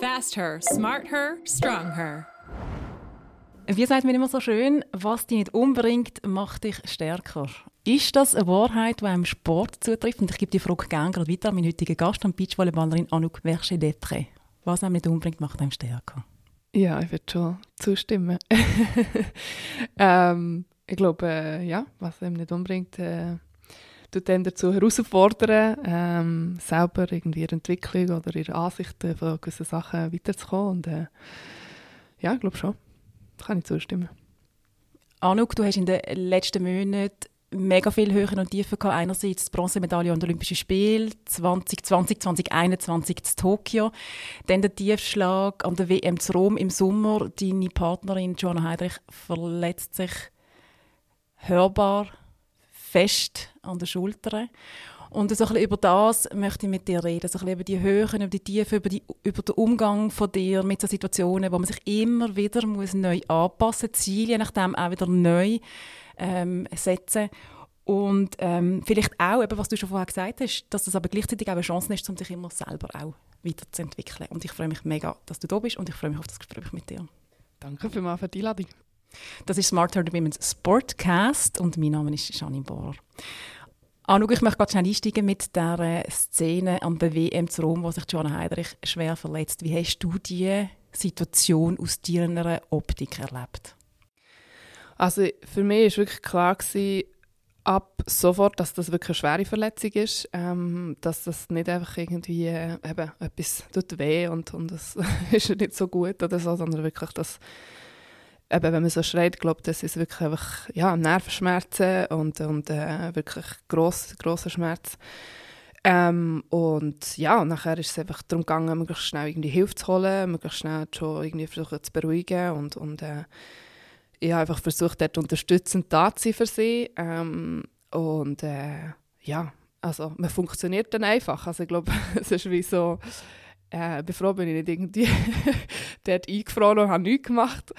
Fast her, smart her, strong her. Wie sagt man immer so schön, was dich nicht umbringt, macht dich stärker. Ist das eine Wahrheit, die einem Sport zutrifft? Und ich gebe die Frage gerne gerade weiter an meinen heutigen Gast, an Beachvolleyballerin Anouk Verche-Depré. Was einem nicht umbringt, macht einem stärker. Ja, ich würde schon zustimmen. ähm, ich glaube, äh, ja, was einem nicht umbringt, äh, dann dazu herausfordern, ähm, selber irgendwie ihre Entwicklung oder ihre Ansichten von gewissen Sachen weiterzukommen. Und äh, ja, ich glaube schon. Kann ich zustimmen. Anouk, du hast in den letzten Monaten mega viel Höhen und Tiefen gehabt. Einerseits die Bronzemedaille an den Olympischen Spielen 2020, 2021 in Tokio. Dann der Tiefschlag an der WM zu Rom im Sommer. Deine Partnerin Joanna Heidrich verletzt sich hörbar fest an der Schulter. Und so ein bisschen über das möchte ich mit dir reden. So ein bisschen über die Höhen, über die Tiefen, über, die, über den Umgang von dir mit so Situationen, wo man sich immer wieder muss neu anpassen muss, Ziele je nachdem auch wieder neu ähm, setzen und ähm, vielleicht auch, eben, was du schon vorher gesagt hast, dass das aber gleichzeitig auch eine Chance ist, um sich immer selber auch weiterzuentwickeln. Und ich freue mich mega, dass du da bist und ich freue mich auf das Gespräch mit dir. Danke vielmals für die Einladung. Das ist Smarter Women's Sportcast und mein Name ist Janine Bohrer. Anouk, ich möchte gerade schnell einsteigen mit der Szene am WM zu Rom, wo sich Joanna Heidrich schwer verletzt. Wie hast du diese Situation aus deiner Optik erlebt? Also für mich war wirklich klar, gewesen, ab sofort, dass das wirklich eine schwere Verletzung ist, ähm, dass das nicht einfach irgendwie äh, eben, etwas tut weh und, und das ist nicht so gut oder so, sondern wirklich, dass eben, wenn man so schreit, glaube das ist wirklich einfach ja, Nervenschmerzen und, und äh, wirklich gross, grosser Schmerz. Ähm, und ja, nachher ist es einfach darum gegangen, möglichst schnell irgendwie Hilfe zu holen, möglichst schnell schon irgendwie versuchen zu beruhigen und, und äh, ich habe einfach versucht, dort unterstützend da zu sein für sie. Ähm, und äh, ja, also man funktioniert dann einfach. Also ich glaube, es ist wie so, äh, bin froh, bin ich nicht irgendwie dort eingefroren und habe nichts gemacht.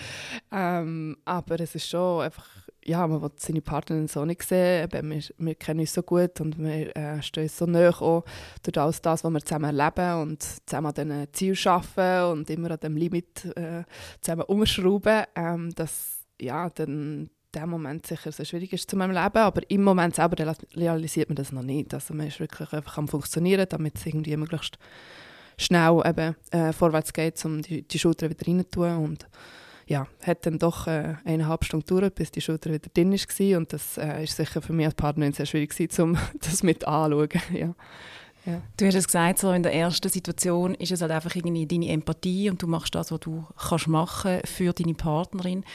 Ähm, aber es ist schon einfach, ja, man will seine Partnerin so nicht sehen. Wir, wir kennen uns so gut und wir äh, stehen uns so nahe an durch alles das, was wir zusammen erleben und zusammen an diesen Zielen arbeiten und immer an dem Limit äh, zusammen umschrauben, ähm, dass ja, dann der Moment sicher sehr schwierig ist zu meinem Leben, aber im Moment selber realisiert man das noch nicht. Also man ist wirklich einfach am funktionieren, damit es irgendwie möglichst schnell eben, äh, vorwärts geht, um die, die Schulter wieder rein zu tun. Und ja, hat dann doch äh, eineinhalb Stunden gedauert, bis die Schulter wieder drin war. Und das äh, sicher für mich als Partnerin sehr schwierig gewesen, um das mit anzuschauen. ja. Ja. Du hast es gesagt, so in der ersten Situation ist es halt einfach irgendwie deine Empathie und du machst das, was du kannst machen für deine Partnerin.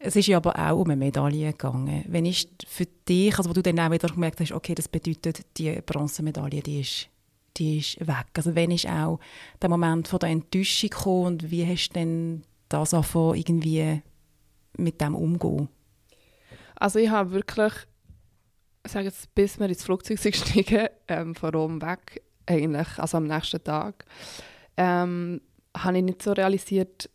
Es ist ja aber auch um eine Medaille gegangen. Wenn ist für dich, also wo du dann auch wieder gemerkt hast, okay, das bedeutet, die Bronzemedaille, die ist die ist weg. Also wenn ist auch der Moment von der Enttäuschung gekommen und wie hast du denn das angefangen, irgendwie mit dem umgehen? Also ich habe wirklich, sage jetzt, bis wir ins Flugzeug sind gestiegen, ähm, von Rom weg, eigentlich, also am nächsten Tag, ähm, habe ich nicht so realisiert,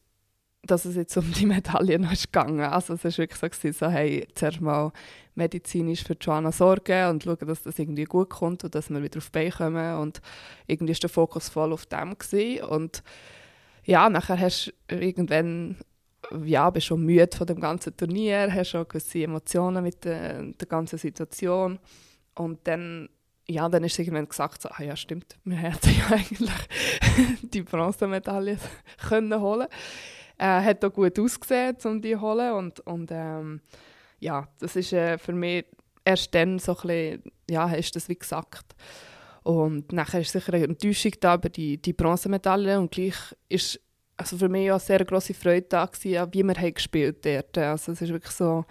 dass es jetzt um die Medaille noch ist gegangen. Also es war wirklich so, gewesen, so hey, zuerst mal medizinisch für Joanna sorgen und schauen, dass das irgendwie gut kommt und dass wir wieder auf die Beine kommen. Und irgendwie war der Fokus voll auf dem. Gewesen. Und ja, nachher hast du irgendwann, ja, bist schon müde von dem ganzen Turnier, hast schon gewisse Emotionen mit der, der ganzen Situation. Und dann ja, dann ist irgendwann gesagt, so, ah ja, stimmt, wir hätten ja eigentlich die Bronzemedaille können holen äh, hat auch gut ausgesehen, um die zu holen. Und, und ähm, ja, das ist äh, für mich erst dann so ein bisschen, ja, ist das wie gesagt. Und nachher ist sicher eine Enttäuschung da über die, die Bronzemedaille und gleich ist also für mich auch eine sehr grosse Freude da gewesen, wie wir haben gespielt dort. Also es ist wirklich so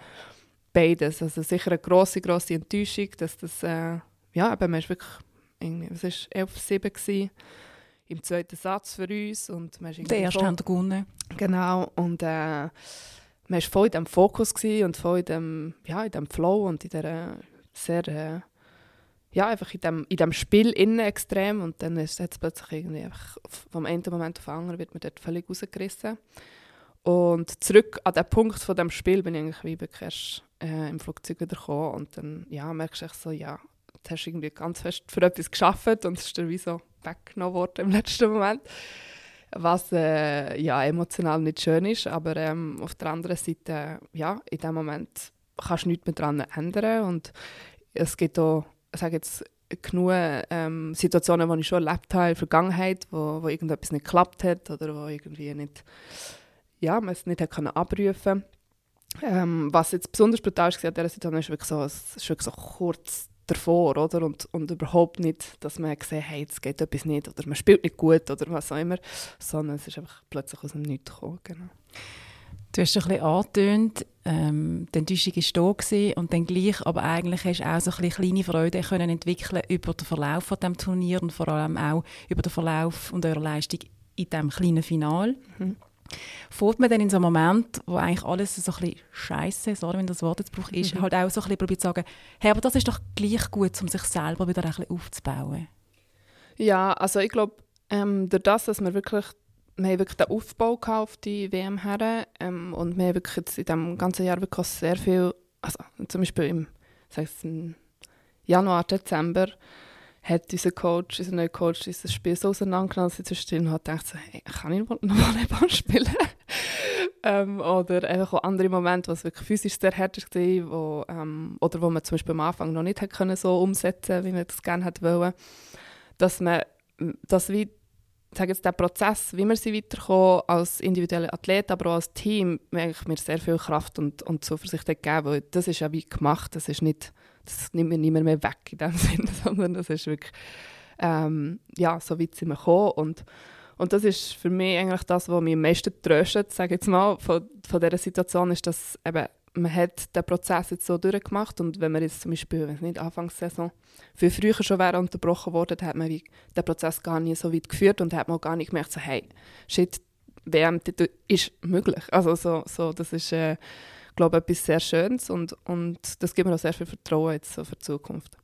beides. Also sicher eine grosse, grosse Enttäuschung, dass das, äh, ja, aber man ist wirklich, irgendwie, es war 11-7 im zweiten Satz für uns. Und man ist Der erste haben gewonnen. Genau, und äh, man war voll in diesem Fokus und voll in dem, ja, in dem Flow und in dieser sehr, äh, ja, einfach in dem, in dem Spiel innen extrem und dann ist es plötzlich irgendwie einfach vom einen Moment auf den anderen wird man dort völlig rausgerissen. Und zurück an den Punkt von dem Spiel bin ich eigentlich wie erst äh, im Flugzeug wieder gekommen und dann ja, merkst du so, ja, jetzt hast du irgendwie ganz fest für etwas geschafft und es ist dann wie so weggenommen worden im letzten Moment. Was äh, ja, emotional nicht schön ist, aber ähm, auf der anderen Seite, ja, in dem Moment kannst du nichts mehr daran ändern und es gibt auch, sage jetzt, genug ähm, Situationen, die ich schon erlebt habe in der Vergangenheit, wo, wo irgendetwas nicht geklappt hat oder wo irgendwie nicht, ja, man es nicht hat können abrufen ähm, Was jetzt besonders brutal war an dieser Situation, ist wirklich so, es ist wirklich so kurz davor, oder? Und, und überhaupt nicht, dass man gesehen hat, hey, jetzt geht etwas nicht oder man spielt nicht gut oder was auch immer, sondern es ist einfach plötzlich aus dem Nichts gekommen, genau. Du hast ein bisschen angetönt, ähm, die Enttäuschung war da und dann gleich, aber eigentlich hast du auch so ein bisschen kleine Freude können entwickeln über den Verlauf von dem Turnier und vor allem auch über den Verlauf und eure Leistung in diesem kleinen Final. Mhm. Fährt man dann in so einem Moment, wo eigentlich alles so ein bisschen scheiße, sorry, wenn das Wort jetzt braucht, ist, mhm. halt auch so ein bisschen probiert zu sagen, hey, aber das ist doch gleich gut, um sich selber wieder ein bisschen aufzubauen. Ja, also ich glaube, ähm, durch das, dass wir wirklich wir haben wirklich den Aufbau auf die WM her ähm, und wir haben wirklich jetzt in diesem ganzen Jahr wirklich sehr viel, also zum Beispiel im, im Januar, Dezember, hat unser Coach, unser neuer Coach, dieses Spiel so auseinandergenommen, dass ich zwischendrin hat gedacht, so, hey, kann ich noch Volleyball spielen? ähm, oder einfach auch andere Momente, wo es wirklich physisch sehr hart war, wo, ähm, oder wo man zum Beispiel am Anfang noch nicht können so umsetzen wie man das gerne hätte wollen, dass man das wie sage jetzt, der Prozess, wie wir sie weiterkommen, als individuelle Athlet, aber auch als Team, mir sehr viel Kraft und, und Zuversicht gegeben, weil das ist ja wie gemacht, das ist nicht, das nimmt mir niemand mehr weg in dem Sinne, sondern das ist wirklich, ähm, ja, so weit sind wir gekommen und, und das ist für mich eigentlich das, was mich am meisten tröstet, sage jetzt mal, von, von dieser Situation, ist, dass eben man hat den Prozess jetzt so durchgemacht und wenn man jetzt zum Beispiel, wenn es nicht Anfangssaison, viel früher schon wäre unterbrochen worden, hat man den Prozess gar nicht so weit geführt und hat man auch gar nicht gemerkt, so, hey, shit, WM ist möglich. Also so, so das ist, äh, glaube etwas sehr Schönes und, und das gibt mir auch sehr viel Vertrauen jetzt so für die Zukunft.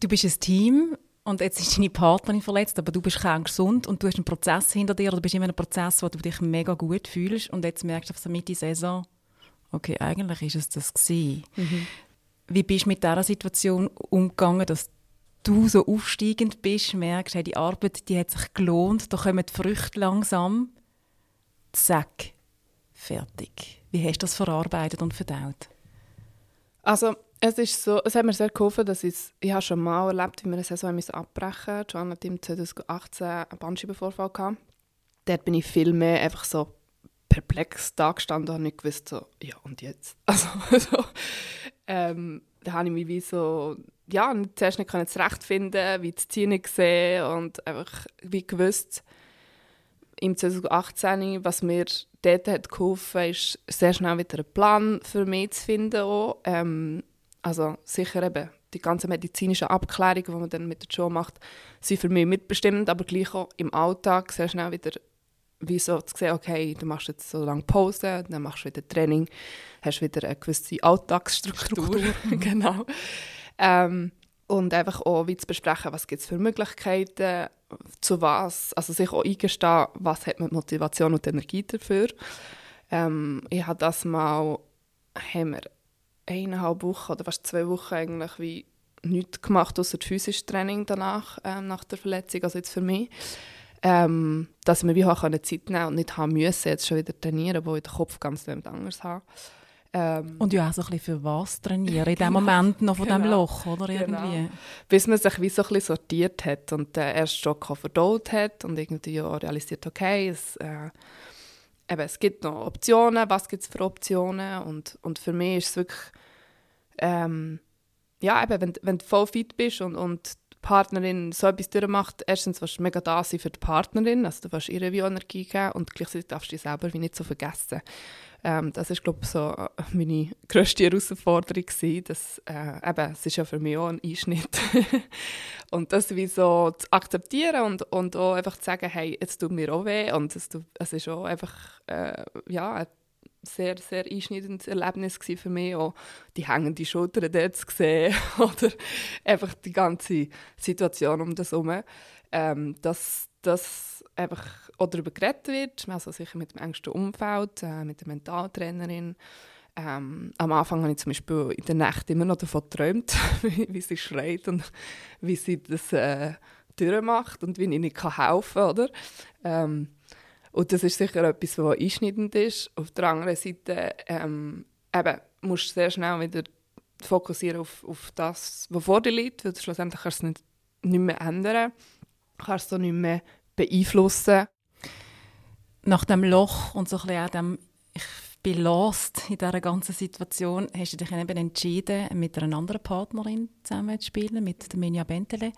Du bist ein Team und jetzt ist deine Partnerin verletzt, aber du bist gesund und du hast einen Prozess hinter dir oder du bist in einem Prozess, wo du dich mega gut fühlst und jetzt merkst du auf so Mitte Saison, okay, eigentlich ist es das gewesen. Mhm. Wie bist du mit dieser Situation umgegangen, dass du so aufsteigend bist, merkst, hey, die Arbeit, die hat sich gelohnt, da kommen die Früchte langsam, zack, fertig. Wie hast du das verarbeitet und verdaut? Also es ist so, es hat mir sehr geholfen, dass ich, ich habe schon mal erlebt, wie wir eine Saison abbrechen mussten. Joanna hat im 2018 einen Bandscheibenvorfall gehabt. Dort bin ich viel mehr einfach so perplex da gestanden und nicht gewusst, so, ja, und jetzt? Also, so, ähm, da habe ich mich wie so, ja, zuerst nicht können zurechtfinden, wie das Ziel nicht gesehen und einfach wie gewusst, im 2018, was mir dort hat geholfen ist, sehr schnell wieder einen Plan für mich zu finden. Auch. Ähm, also sicher eben die ganzen medizinischen Abklärungen, die man dann mit der Show macht, sind für mich mitbestimmend, aber gleich auch im Alltag sehr schnell wieder wie so zu sehen, okay, du machst jetzt so lange Pause, dann machst du wieder Training, hast wieder eine gewisse Alltagsstruktur. genau. Ähm, und einfach auch wie zu besprechen, was gibt es für Möglichkeiten, zu was, also sich auch eingestehen, was hat man Motivation und Energie dafür. Ähm, ich habe das mal, haben wir eineinhalb Wochen oder fast zwei Wochen eigentlich wie nichts gemacht, außer physisches Training danach, ähm, nach der Verletzung, also jetzt für mich ähm, dass ich mir wie Zeit nehmen und nicht haben müssen, jetzt schon wieder trainieren, wo ich den Kopf ganz anders habe. Ähm, und ja auch so ein bisschen für was trainieren, in dem genau, Moment noch von genau, diesem Loch, oder irgendwie. Genau. Bis man sich wie so ein bisschen sortiert hat und den ersten Schock auch verdaut hat und irgendwie auch realisiert, okay, es, äh, eben, es gibt noch Optionen, was gibt es für Optionen und, und für mich ist es wirklich, ähm, ja, eben, wenn, wenn du voll fit bist und, und Partnerin so etwas durchmacht, erstens willst du mega da sein für die Partnerin, also du willst ihr wie Energie geben und gleichzeitig darfst du dich selber wie nicht so vergessen. Ähm, das ist glaube so äh, meine grösste Herausforderung gewesen, dass, äh, eben, es ist ja für mich auch ein Einschnitt und das wie so zu akzeptieren und, und auch einfach zu sagen, hey, jetzt tut mir auch weh und es, es ist auch einfach, äh, ja, sehr, sehr einschneidendes Erlebnis für mich, auch die hängende Schulter dort zu sehen oder einfach die ganze Situation um das herum. Ähm, dass das einfach auch darüber geredet wird, also sicher mit dem engsten Umfeld, äh, mit der Mentaltrainerin. Ähm, am Anfang habe ich zum Beispiel in der Nacht immer noch davon geträumt, wie, sie schreit und wie sie das äh, durchmacht und wie ich nicht helfen kann, oder? Ähm, und das ist sicher etwas, was einschneidend ist. Auf der anderen Seite ähm, eben, musst du sehr schnell wieder fokussieren auf, auf das, was vor dir liegt, weil schlussendlich kannst du es nicht, nicht mehr ändern, kannst du nicht mehr beeinflussen. Nach dem Loch und so ein bisschen auch dem «Ich bin lost» in dieser ganzen Situation, hast du dich eben entschieden, mit einer anderen Partnerin zusammen zu spielen, mit der Minja Bentele.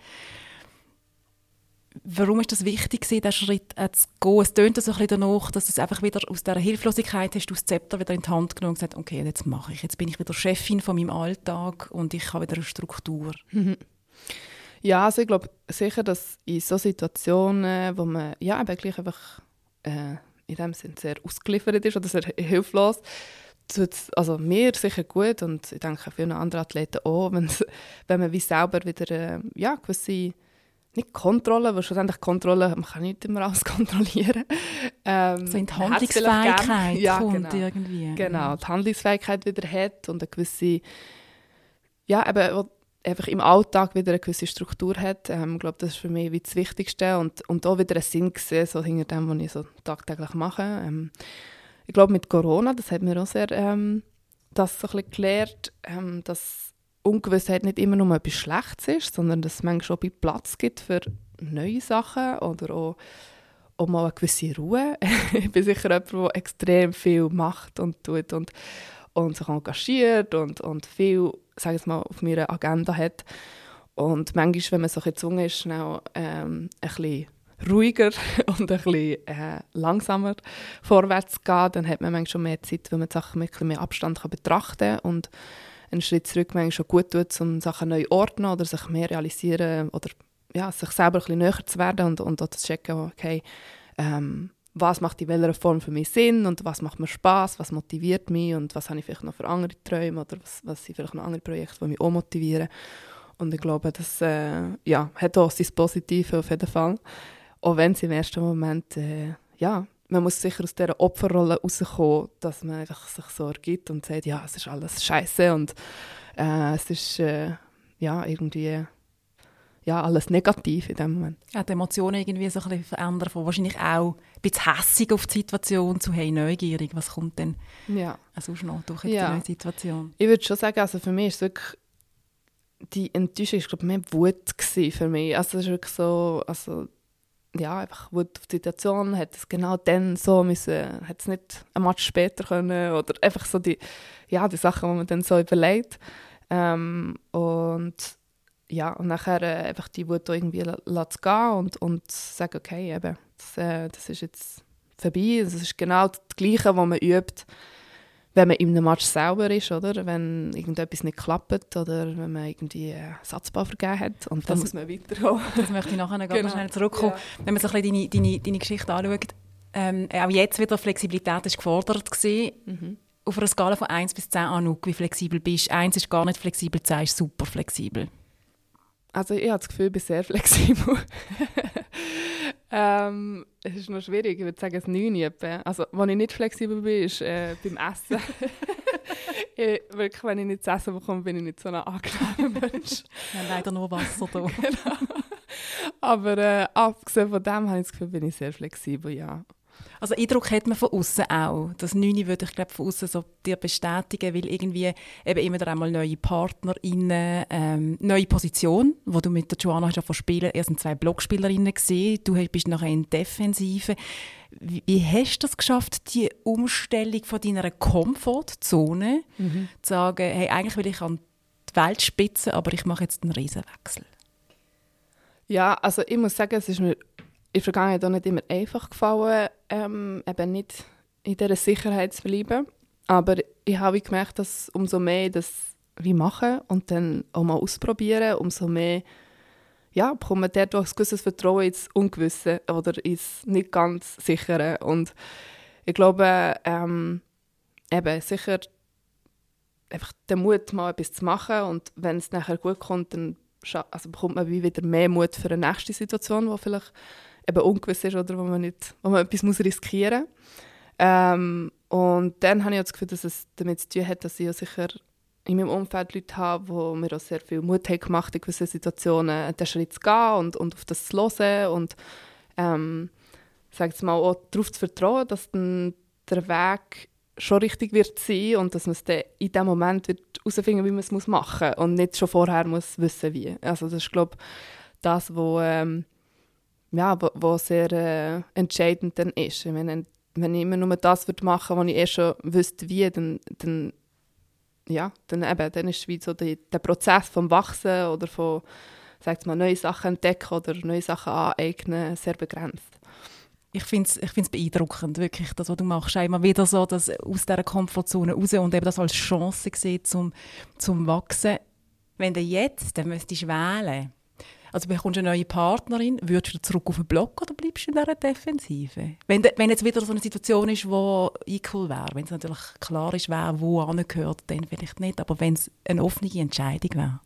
Warum ist das wichtig, diesen Schritt zu gehen? Es tönt so ein bisschen danach, dass du einfach wieder aus dieser Hilflosigkeit hast du das Zepter wieder in die Hand genommen und gesagt, okay, jetzt mache ich. Jetzt bin ich wieder Chefin von meinem Alltag und ich habe wieder eine Struktur. Ja, also ich glaube sicher, dass in so Situationen, wo man ja gleich einfach äh, in dem Sinne sehr ausgeliefert ist oder sehr hilflos, tut also mir sicher gut und ich denke vielen anderen Athleten auch, wenn man wie selber wieder äh, ja, gewisse nicht Kontrolle, weil schlussendlich Kontrolle, man kann nicht immer alles kontrollieren. Ähm, so in die Handlungsfähigkeit ja, kommt genau. irgendwie. Genau, die Handlungsfähigkeit wieder hat und eine gewisse, ja, eben, einfach im Alltag wieder eine gewisse Struktur hat. Ähm, ich glaube, das ist für mich wie das Wichtigste und, und auch wieder einen Sinn gesehen, so hinter dem, was ich so tagtäglich mache. Ähm, ich glaube, mit Corona, das hat mir auch sehr ähm, das so ein bisschen gelernt, ähm, dass Ungewissheit nicht immer nur etwas Schlechtes ist, sondern dass es manchmal auch Platz gibt für neue Sachen oder auch, auch mal eine gewisse Ruhe. ich bin sicher jemand, der extrem viel macht und tut und, und sich engagiert und, und viel, sage ich mal, auf meiner Agenda hat. Und manchmal, wenn man so gezwungen ist, schnell ähm, ein bisschen ruhiger und ein bisschen äh, langsamer vorwärts zu gehen, dann hat man manchmal schon mehr Zeit, wenn man die Sachen mit mehr Abstand kann betrachten kann einen Schritt zurück manchmal schon gut tut, um Sachen neu ordnen oder sich mehr realisieren oder ja, sich selber ein bisschen näher zu werden und, und auch zu checken, okay, ähm, was macht in welcher Form für mich Sinn und was macht mir Spaß, was motiviert mich und was habe ich vielleicht noch für andere Träume oder was, was sind vielleicht noch andere Projekte, die mich auch motivieren. Und ich glaube, das äh, ja, hat auch sein Positives auf jeden Fall. Auch wenn es im ersten Moment äh, ja, man muss sicher aus dieser Opferrolle rauskommen, dass man einfach sich so ergibt und sagt, ja, es ist alles scheiße und äh, es ist äh, ja irgendwie ja, alles negativ in dem Moment. Ja, die Emotionen irgendwie so ein bisschen verändern, von wahrscheinlich auch ein bisschen hässig auf die Situation zu hey, neugierig, was kommt denn ja. also noch durch ja. die neue Situation? Ich würde schon sagen, also für mich ist wirklich die Enttäuschung, ich glaube, mehr Wut für mich. Also es ist wirklich so, also ja, einfach Wut auf die Situation, hat es genau dann so müssen, hat es nicht ein Match später können oder einfach so die, ja, die Sachen, die man dann so überlegt. Ähm, und ja, und nachher äh, einfach die Wut irgendwie lassen gehen und, und sagen, okay, eben, das, äh, das ist jetzt vorbei, das ist genau das Gleiche, was man übt, wenn man in einem Match selber ist, oder? Wenn irgendetwas nicht klappt oder wenn man irgendwie einen Satzbau vergeben hat und dann muss man weitergehen. Das möchte ich nachher genau. schnell zurückkommen. Ja. Wenn man so ein bisschen deine, deine, deine Geschichte anschaut, ähm, auch jetzt wieder Flexibilität ist gefordert gewesen. Mhm. Auf einer Skala von 1 bis 10 Anouk, wie flexibel bist du? 1 ist gar nicht flexibel, 10 ist super flexibel. Also ich habe das Gefühl, ich bin sehr flexibel. ähm, es ist noch schwierig, ich würde sagen, es 9 etwa. Also, wenn ich nicht flexibel bin, ist äh, beim Essen. ich, wirklich, wenn ich nicht zu essen bekomme, bin ich nicht so ein angenehmer Mensch. Haben leider nur Wasser da. genau. Aber äh, abgesehen von dem habe ich das Gefühl, bin ich sehr flexibel, ja. Also Eindruck hat man von außen auch. Das Neune würde ich glaube von außen so dir bestätigen, weil irgendwie eben immer da einmal neue PartnerInnen, ähm, neue Position, wo du mit der Joanna hast ja von Spielen, erst zwei Blockspielerinnen gesehen, du bist nachher in Defensive. Wie, wie hast du das geschafft, die Umstellung von deiner Komfortzone mhm. zu sagen, hey, eigentlich will ich an die Weltspitze, aber ich mache jetzt einen Riesenwechsel? Ja, also ich muss sagen, es ist mir in der Vergangenheit auch nicht immer einfach gefallen, ähm, eben nicht in dieser Sicherheit zu bleiben. Aber ich habe gemerkt, dass umso mehr das wie machen und dann auch mal ausprobieren, umso mehr ja, bekommt man auch ein gewisses Vertrauen ins Ungewisse oder ins nicht ganz Sichere. Und ich glaube, ähm, eben sicher einfach den Mut, mal etwas zu machen und wenn es nachher gut kommt, dann also bekommt man wie wieder mehr Mut für eine nächste Situation, die vielleicht eben ungewiss ist oder wo man, nicht, wo man etwas muss riskieren muss. Ähm, und dann habe ich das Gefühl, dass es damit zu tun hat, dass ich ja sicher in meinem Umfeld Leute habe, die mir auch sehr viel Mut haben gemacht in gewissen Situationen, den Schritt zu gehen und, und auf das zu hören und ähm, sag mal, auch darauf zu vertrauen, dass dann der Weg schon richtig wird sein und dass man es dann in dem Moment wird herausfinden, wie man es machen muss und nicht schon vorher muss wissen, wie. Also das ist, glaube das, wo, ähm, ja, wo, wo sehr äh, entscheidend dann ist. Ich meine, wenn ich immer nur das würde machen würde, was ich eh schon wüsste, wie, dann, dann, ja, dann, eben, dann ist wie so die, der Prozess vom Wachsen oder von sagt mal, neue Sachen entdecken oder neue Sachen aneignen sehr begrenzt ich finde es ich find's beeindruckend, wirklich, das, was du machst. Immer wieder so, dass aus dieser Komfortzone raus und eben das als Chance sehen zum, zum Wachsen. Wenn du jetzt dann müsstest wählen also bekommst du eine neue Partnerin, würdest du zurück auf den Block oder bleibst du in dieser Defensive? Wenn, wenn jetzt wieder so eine Situation ist, die equal wäre, wenn es natürlich klar ist, wer wo angehört, dann vielleicht nicht, aber wenn es eine offene Entscheidung wäre.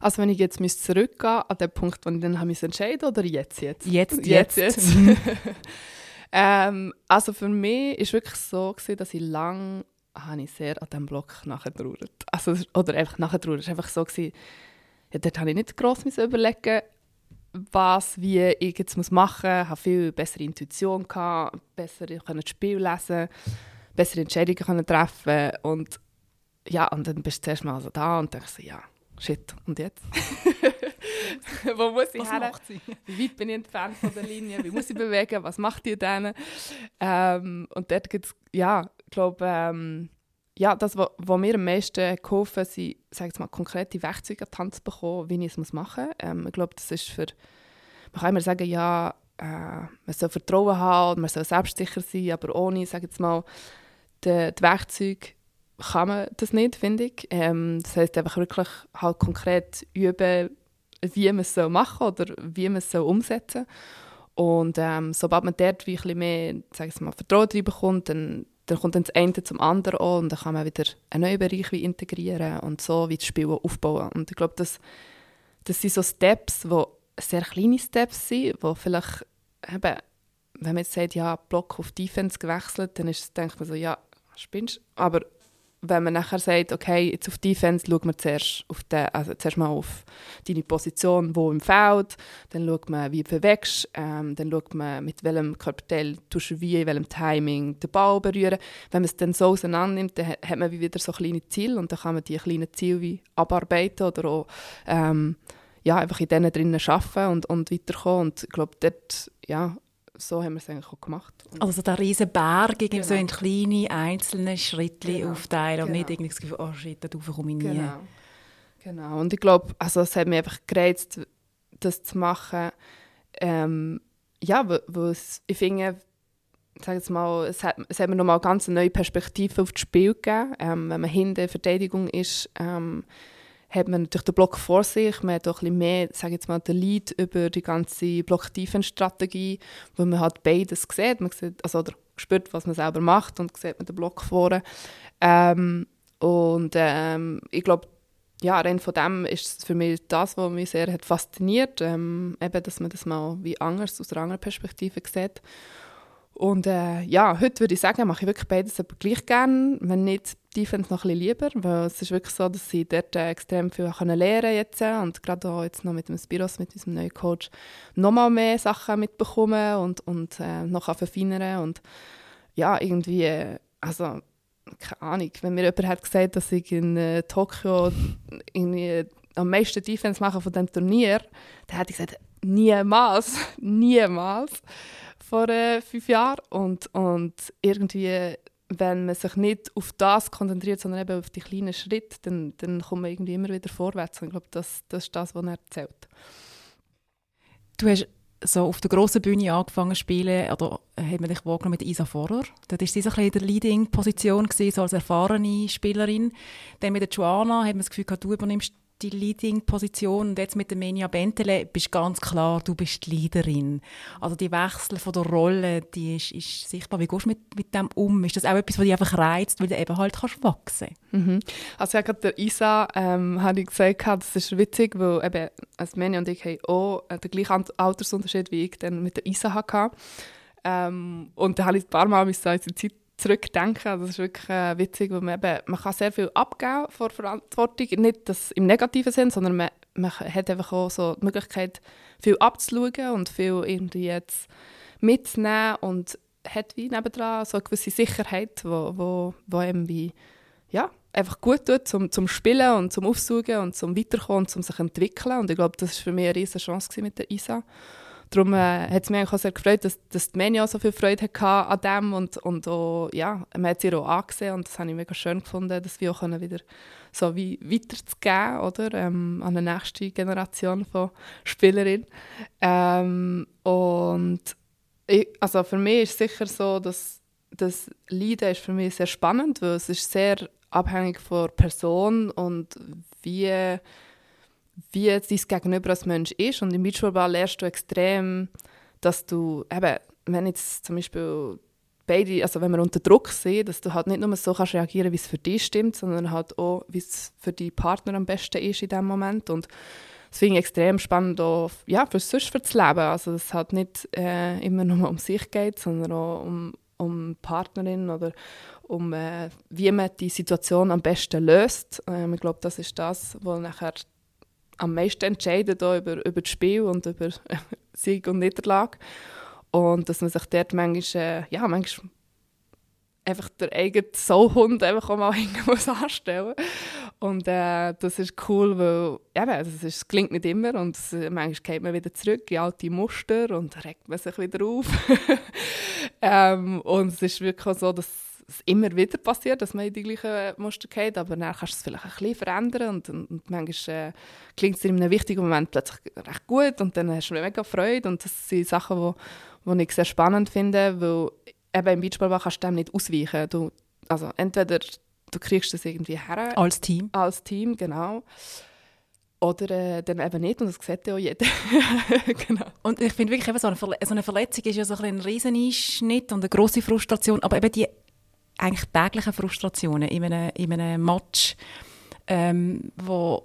Also wenn ich jetzt zurückgehen an den Punkt, wo ich dann habe entscheiden oder jetzt jetzt? Jetzt, jetzt. jetzt, jetzt. Ähm, also für mich war es wirklich so, gewesen, dass ich lange habe ich sehr an diesem Block nachgetrauert. Also, oder einfach nachgetrauert. Es war einfach so, gewesen, ja, dort habe ich nicht gross überlegen was, wie ich jetzt machen muss. Ich hatte viel bessere Intuition, gehabt, besser das Spiel lesen, bessere Entscheidungen treffen und ja, und dann bist du zuerst mal so da und denkst so, ja, shit, und jetzt? Wo muss ich her? Wie weit bin ich entfernt von der Linie? Wie muss ich bewegen? Was macht ihr denn? Ähm, und dort gibt es, ja, ich glaube, ähm, ja, das, was mir am meisten geholfen hat, sind, mal, konkrete Werkzeuge an die Hand zu bekommen, wie ich es machen muss. Ähm, ich glaube, das ist für, man kann immer sagen, ja, äh, man soll Vertrauen haben, man soll selbstsicher sein, aber ohne, sage jetzt mal, die, die Werkzeuge kann man das nicht, finde ich. Ähm, das heißt einfach wirklich halt konkret üben, wie man es machen soll oder wie man es umsetzen soll. Und ähm, sobald man dort wie ein bisschen mehr sag ich mal, Vertrauen reinbekommt, dann, dann kommt dann das eine zum anderen an und dann kann man wieder einen neuen Bereich wie integrieren und so wie das Spiel aufbauen. Und ich glaube, das, das sind so Steps, die sehr kleine Steps sind, die vielleicht eben, wenn man jetzt sagt, ja, Block auf Defense gewechselt, dann ist, denkt man so, ja, spinnst Aber wenn man nachher sagt, okay, jetzt auf Defense schaut man zuerst, auf den, also zuerst mal auf deine Position, wo im Feld, dann schaut man, wie du bewegst, ähm, dann schaut man, mit welchem Körperteil du wie, in welchem Timing den Ball berühren. Wenn man es dann so auseinander nimmt, dann hat man wieder so kleine Ziele und dann kann man diese kleinen Ziele wie abarbeiten oder auch ähm, ja, einfach in denen drinnen arbeiten und, und weiterkommen. Und ich glaube, dort ja, so haben wir es eigentlich auch gemacht. Und also der riesen Berg genau. so in kleine einzelne Schritte genau. aufteilen und genau. nicht irgendwie das Gefühl, oh shit, da komme ich nie. Genau. genau. Und ich glaube, also es hat mich einfach gereizt, das zu machen. Ähm, ja, weil ich finde, sag jetzt mal, es hat, es hat mir nochmal ganz eine neue Perspektive auf das Spiel gegeben. Ähm, wenn man hinter Verteidigung ist, ähm, hat man natürlich den Block vor sich, man hat auch ein bisschen mehr, sage jetzt mal, den Lead über die ganze Block-Defense-Strategie, wo man halt beides sieht, man sieht, also oder spürt, was man selber macht und sieht man den Block vorne. Ähm, und ähm, ich glaube, ja, rein von dem ist es für mich das, was mich sehr hat fasziniert, ähm, eben, dass man das mal wie anders, aus einer anderen Perspektive sieht. Und äh, ja, heute würde ich sagen, mache ich wirklich beides aber gleich gerne, wenn nicht Defense noch ein bisschen lieber, weil es ist wirklich so, dass ich dort äh, extrem viel lernen lernen jetzt und gerade auch jetzt noch mit dem Spiros, mit unserem neuen Coach, noch mal mehr Sachen mitbekommen und, und äh, noch verfeinern und ja, irgendwie, äh, also keine Ahnung, wenn mir jemand hat gesagt, dass ich in äh, Tokio irgendwie am meisten Defense mache von diesem Turnier, dann hätte ich gesagt, niemals, niemals vor äh, fünf Jahren. Und, und irgendwie, wenn man sich nicht auf das konzentriert, sondern eben auf die kleinen Schritte, dann, dann kommt man irgendwie immer wieder vorwärts. Und ich glaube, das, das ist das, was er erzählt. Du hast so auf der grossen Bühne angefangen zu spielen, oder hat man dich wahrgenommen mit Isa Vorer? Dort war sie so in der Leading-Position, so als erfahrene Spielerin. Dann mit der Joana hat man das Gefühl gehabt, du übernimmst die Leading-Position und jetzt mit der Menia Bentele bist ganz klar, du bist die Leaderin. Also die Wechsel von der Rolle, die ist, ist sichtbar. Wie gehst du mit, mit dem um? Ist das auch etwas, was dich einfach reizt, weil du eben halt kannst wachsen mhm. Also ja, gerade der Isa ähm, habe gesagt, das ist witzig, weil eben also Menia und ich haben auch äh, den gleichen Altersunterschied wie ich dann mit der Isa hatte. Ähm, und da habe ich ein paar Mal unsere Zeit zurückdenke. Also das ist wirklich äh, witzig, weil man, eben, man kann sehr viel abgeben vor Verantwortung. Nicht das im negativen Sinn, sondern man, man hat einfach auch so die Möglichkeit, viel abzuschauen und viel irgendwie jetzt mitzunehmen und hat wie nebendran so eine gewisse Sicherheit, wo, wo, wo einem wie, ja, einfach gut tut zum, zum Spielen und zum Aufsuchen und zum Weiterkommen und zum sich entwickeln. Und ich glaube, das war für mich eine riesige Chance mit der ISA. Darum äh, hat es mich auch sehr gefreut, dass, dass die Meni auch so viel Freude hatte an dem und, und auch, ja, man hat sie auch angesehen und das habe ich mega schön gefunden, dass wir auch wieder so wie weiterzugeben, oder, ähm, an die nächste Generation von Spielerinnen. Ähm, und ich, also für mich ist es sicher so, dass das Leiden ist für mich sehr spannend, weil es ist sehr abhängig von der Person und wie wie dein Gegenüber als Mensch ist. Und im Beachvolleyball lernst du extrem, dass du, eben, wenn jetzt zum Beispiel beide, also wenn wir unter Druck sind, dass du halt nicht nur so kannst reagieren, wie es für dich stimmt, sondern halt auch, wie es für die Partner am besten ist in dem Moment. Und das finde ich extrem spannend, auch, ja, für sonst für das Leben. Also, dass es halt nicht äh, immer nur um sich geht, sondern auch um, um Partnerin oder um, äh, wie man die Situation am besten löst. Ähm, ich glaube, das ist das, was nachher am meisten entscheidet über, über das Spiel und über Sieg und Niederlage. Und dass man sich dort manchmal, äh, ja, manchmal einfach der eigene Soulhund einfach auch mal muss anstellen Und äh, das ist cool, weil eben, das, das klingt nicht immer und das, manchmal geht man wieder zurück in alte Muster und regt man sich wieder auf. ähm, und es ist wirklich so, dass es immer wieder passiert, dass man in die gleichen Muster geht, aber dann kannst du es vielleicht ein bisschen verändern und, und, und manchmal äh, klingt es dir in einem wichtigen Moment plötzlich recht gut und dann hast du mega Freude und das sind Sachen, die, die ich sehr spannend finde, weil eben im Beachball kannst du dem nicht ausweichen. Du, also entweder du kriegst das irgendwie her. Als Team. Als Team, genau. Oder äh, dann eben nicht, und das sieht ja auch jeder. genau. Und ich finde wirklich, eben so eine, Verle so eine Verletzung ist ja so ein, ein riesen Einschnitt und eine grosse Frustration, aber eben die eigentlich täglichen Frustrationen in einem, in einem Match, ähm, wo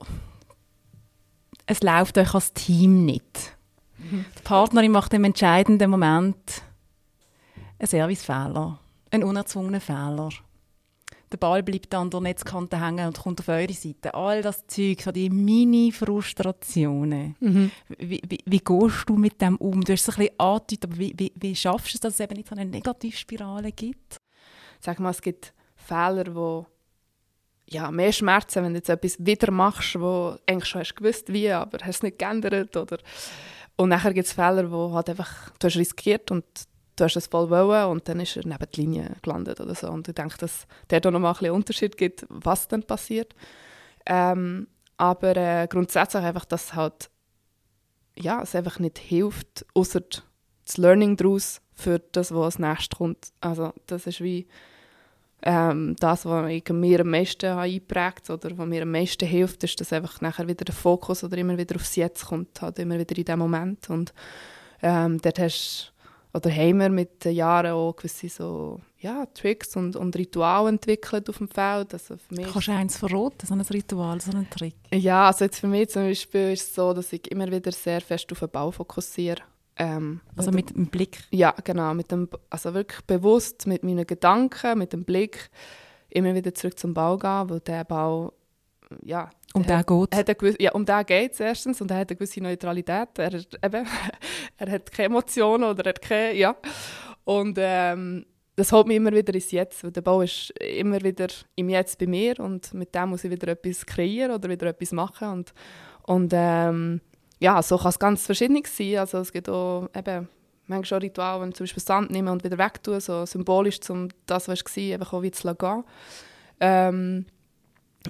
es läuft euch als Team nicht. Mhm. Die Partnerin macht im entscheidenden Moment einen Servicefehler, einen unerzwungenen Fehler. Der Ball bleibt an der Netzkante hängen und kommt auf eure Seite. All das Zeug, so die Mini-Frustrationen. Mhm. Wie, wie, wie, gehst du mit dem um? Du hast es ein bisschen angedeutet, aber wie, wie, wie schaffst du es, dass es eben nicht so eine Negativspirale gibt? Sag mal, es gibt Fehler, wo ja, mehr Schmerzen, wenn du jetzt etwas wieder machst, wo eigentlich schon hast gewusst, wie, aber hast es nicht geändert. Oder und nachher gibt es Fehler, wo halt einfach, du hast riskiert und du hast es voll wollen und dann ist er neben die Linie gelandet oder so. Und ich denke, dass der da nochmal ein bisschen Unterschied gibt, was dann passiert. Ähm, aber äh, grundsätzlich einfach, dass halt, ja, es einfach nicht hilft, außer das Learning daraus für das, was als nächstes kommt. Also das ist wie ähm, das, was ich mir am meisten eingeprägt oder was mir am meisten hilft, ist, dass einfach nachher wieder der Fokus oder immer wieder aufs Jetzt kommt, halt immer wieder in dem Moment. Und ähm, dort hast oder haben wir mit den Jahren auch gewisse so, ja, Tricks und, und Rituale entwickelt auf dem Feld. Also für mich Kannst du eins verraten, so ein Ritual, so ein Trick? Ja, also jetzt für mich zum Beispiel ist es so, dass ich immer wieder sehr fest auf den Bau fokussiere. Ähm, also mit dem Blick? Ja, genau. Mit dem, also wirklich bewusst mit meinen Gedanken, mit dem Blick immer wieder zurück zum Bau gehen, weil der Bau, ja... Um den geht es? Ja, um den geht es erstens und er hat eine gewisse Neutralität. Er, eben, er hat keine Emotionen oder er hat keine... Ja. Und ähm, das holt mich immer wieder ins Jetzt, weil der Bau ist immer wieder im Jetzt bei mir und mit dem muss ich wieder etwas kreieren oder wieder etwas machen und, und ähm, ja, so kann es ganz verschieden sein. Also es gibt auch eben manchmal schon Rituale, wenn ich zum Beispiel Sand nehme und wieder wegtue, so symbolisch, um das, was war, einfach auch wieder zu gehen. Ähm,